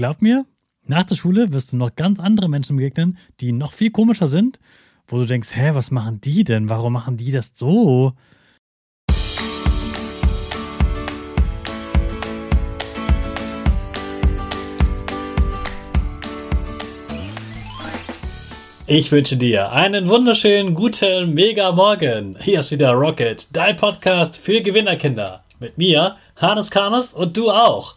glaub mir, nach der Schule wirst du noch ganz andere Menschen begegnen, die noch viel komischer sind, wo du denkst, hä, was machen die denn? Warum machen die das so? Ich wünsche dir einen wunderschönen guten Mega Morgen. Hier ist wieder Rocket, dein Podcast für Gewinnerkinder. Mit mir, Hannes Karnes und du auch.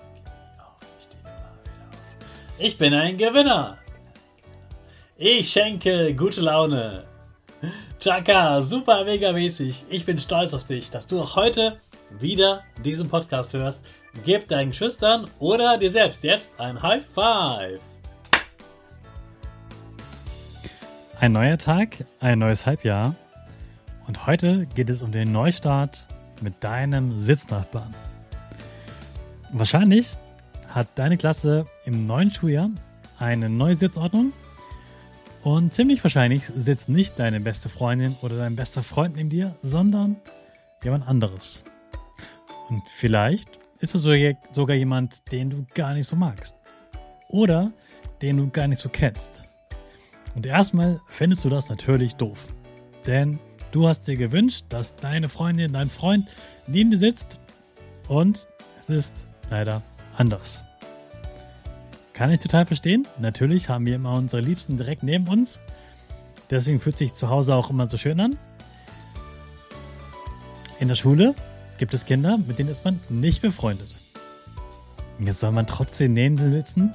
Ich bin ein Gewinner. Ich schenke gute Laune. Chaka, super mega mäßig. Ich bin stolz auf dich, dass du auch heute wieder diesen Podcast hörst. Gib deinen Schüchtern oder dir selbst jetzt ein High Five. Ein neuer Tag, ein neues Halbjahr. Und heute geht es um den Neustart mit deinem Sitznachbarn. Wahrscheinlich hat deine Klasse im neuen Schuljahr eine neue Sitzordnung und ziemlich wahrscheinlich sitzt nicht deine beste Freundin oder dein bester Freund neben dir, sondern jemand anderes. Und vielleicht ist es sogar jemand, den du gar nicht so magst. Oder den du gar nicht so kennst. Und erstmal findest du das natürlich doof. Denn du hast dir gewünscht, dass deine Freundin, dein Freund neben dir sitzt und es ist leider anders. Kann ich total verstehen. Natürlich haben wir immer unsere Liebsten direkt neben uns. Deswegen fühlt sich zu Hause auch immer so schön an. In der Schule gibt es Kinder, mit denen ist man nicht befreundet. Jetzt soll man trotzdem neben sitzen?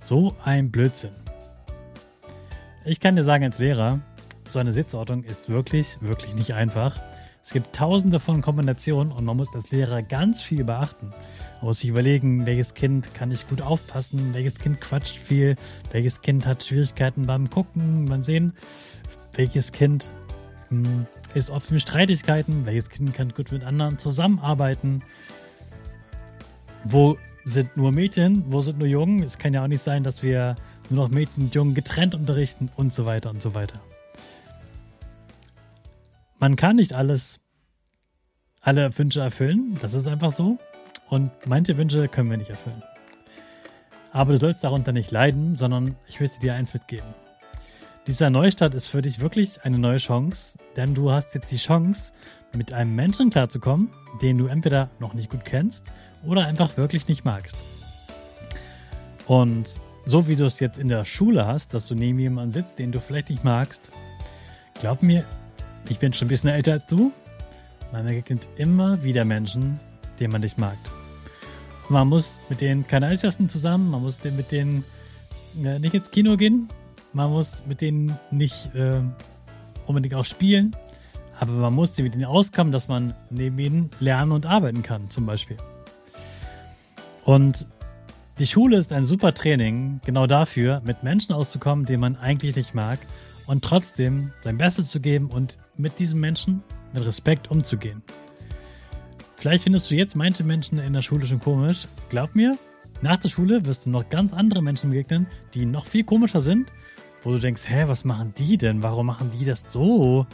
So ein Blödsinn. Ich kann dir sagen als Lehrer, so eine Sitzordnung ist wirklich, wirklich nicht einfach. Es gibt tausende von Kombinationen und man muss als Lehrer ganz viel beachten. Man muss sich überlegen, welches Kind kann ich gut aufpassen, welches Kind quatscht viel, welches Kind hat Schwierigkeiten beim Gucken, beim Sehen, welches Kind hm, ist oft in Streitigkeiten, welches Kind kann gut mit anderen zusammenarbeiten. Wo sind nur Mädchen, wo sind nur Jungen? Es kann ja auch nicht sein, dass wir nur noch Mädchen und Jungen getrennt unterrichten und so weiter und so weiter man kann nicht alles, alle Wünsche erfüllen. Das ist einfach so. Und manche Wünsche können wir nicht erfüllen. Aber du sollst darunter nicht leiden, sondern ich möchte dir eins mitgeben. Dieser Neustart ist für dich wirklich eine neue Chance, denn du hast jetzt die Chance, mit einem Menschen klarzukommen, den du entweder noch nicht gut kennst oder einfach wirklich nicht magst. Und so wie du es jetzt in der Schule hast, dass du neben jemandem sitzt, den du vielleicht nicht magst, glaub mir, ich bin schon ein bisschen älter als du. Man begegnet immer wieder Menschen, denen man nicht mag. Man muss mit denen keine Eis essen zusammen, man muss mit denen äh, nicht ins Kino gehen, man muss mit denen nicht äh, unbedingt auch spielen, aber man muss mit ihnen auskommen, dass man neben ihnen lernen und arbeiten kann, zum Beispiel. Und die Schule ist ein super Training, genau dafür, mit Menschen auszukommen, die man eigentlich nicht mag und trotzdem sein Bestes zu geben und mit diesen Menschen mit Respekt umzugehen. Vielleicht findest du jetzt manche Menschen in der Schule schon komisch. Glaub mir, nach der Schule wirst du noch ganz andere Menschen begegnen, die noch viel komischer sind, wo du denkst, hä, was machen die denn? Warum machen die das so?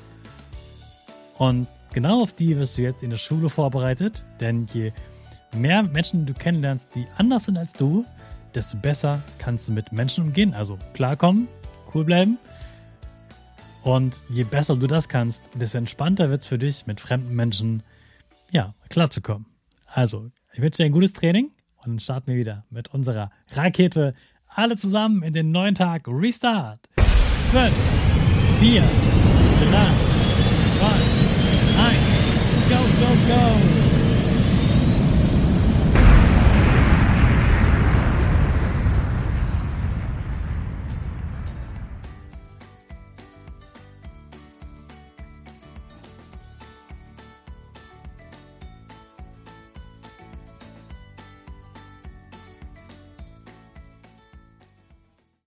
Und genau auf die wirst du jetzt in der Schule vorbereitet, denn je mehr Menschen du kennenlernst, die anders sind als du, desto besser kannst du mit Menschen umgehen, also klarkommen, cool bleiben. Und je besser du das kannst, desto entspannter wird es für dich, mit fremden Menschen ja, klarzukommen. Also, ich wünsche dir ein gutes Training und dann starten wir wieder mit unserer Rakete. Alle zusammen in den neuen Tag. Restart. 5, 4, 3, 2, 1. Go, go, go.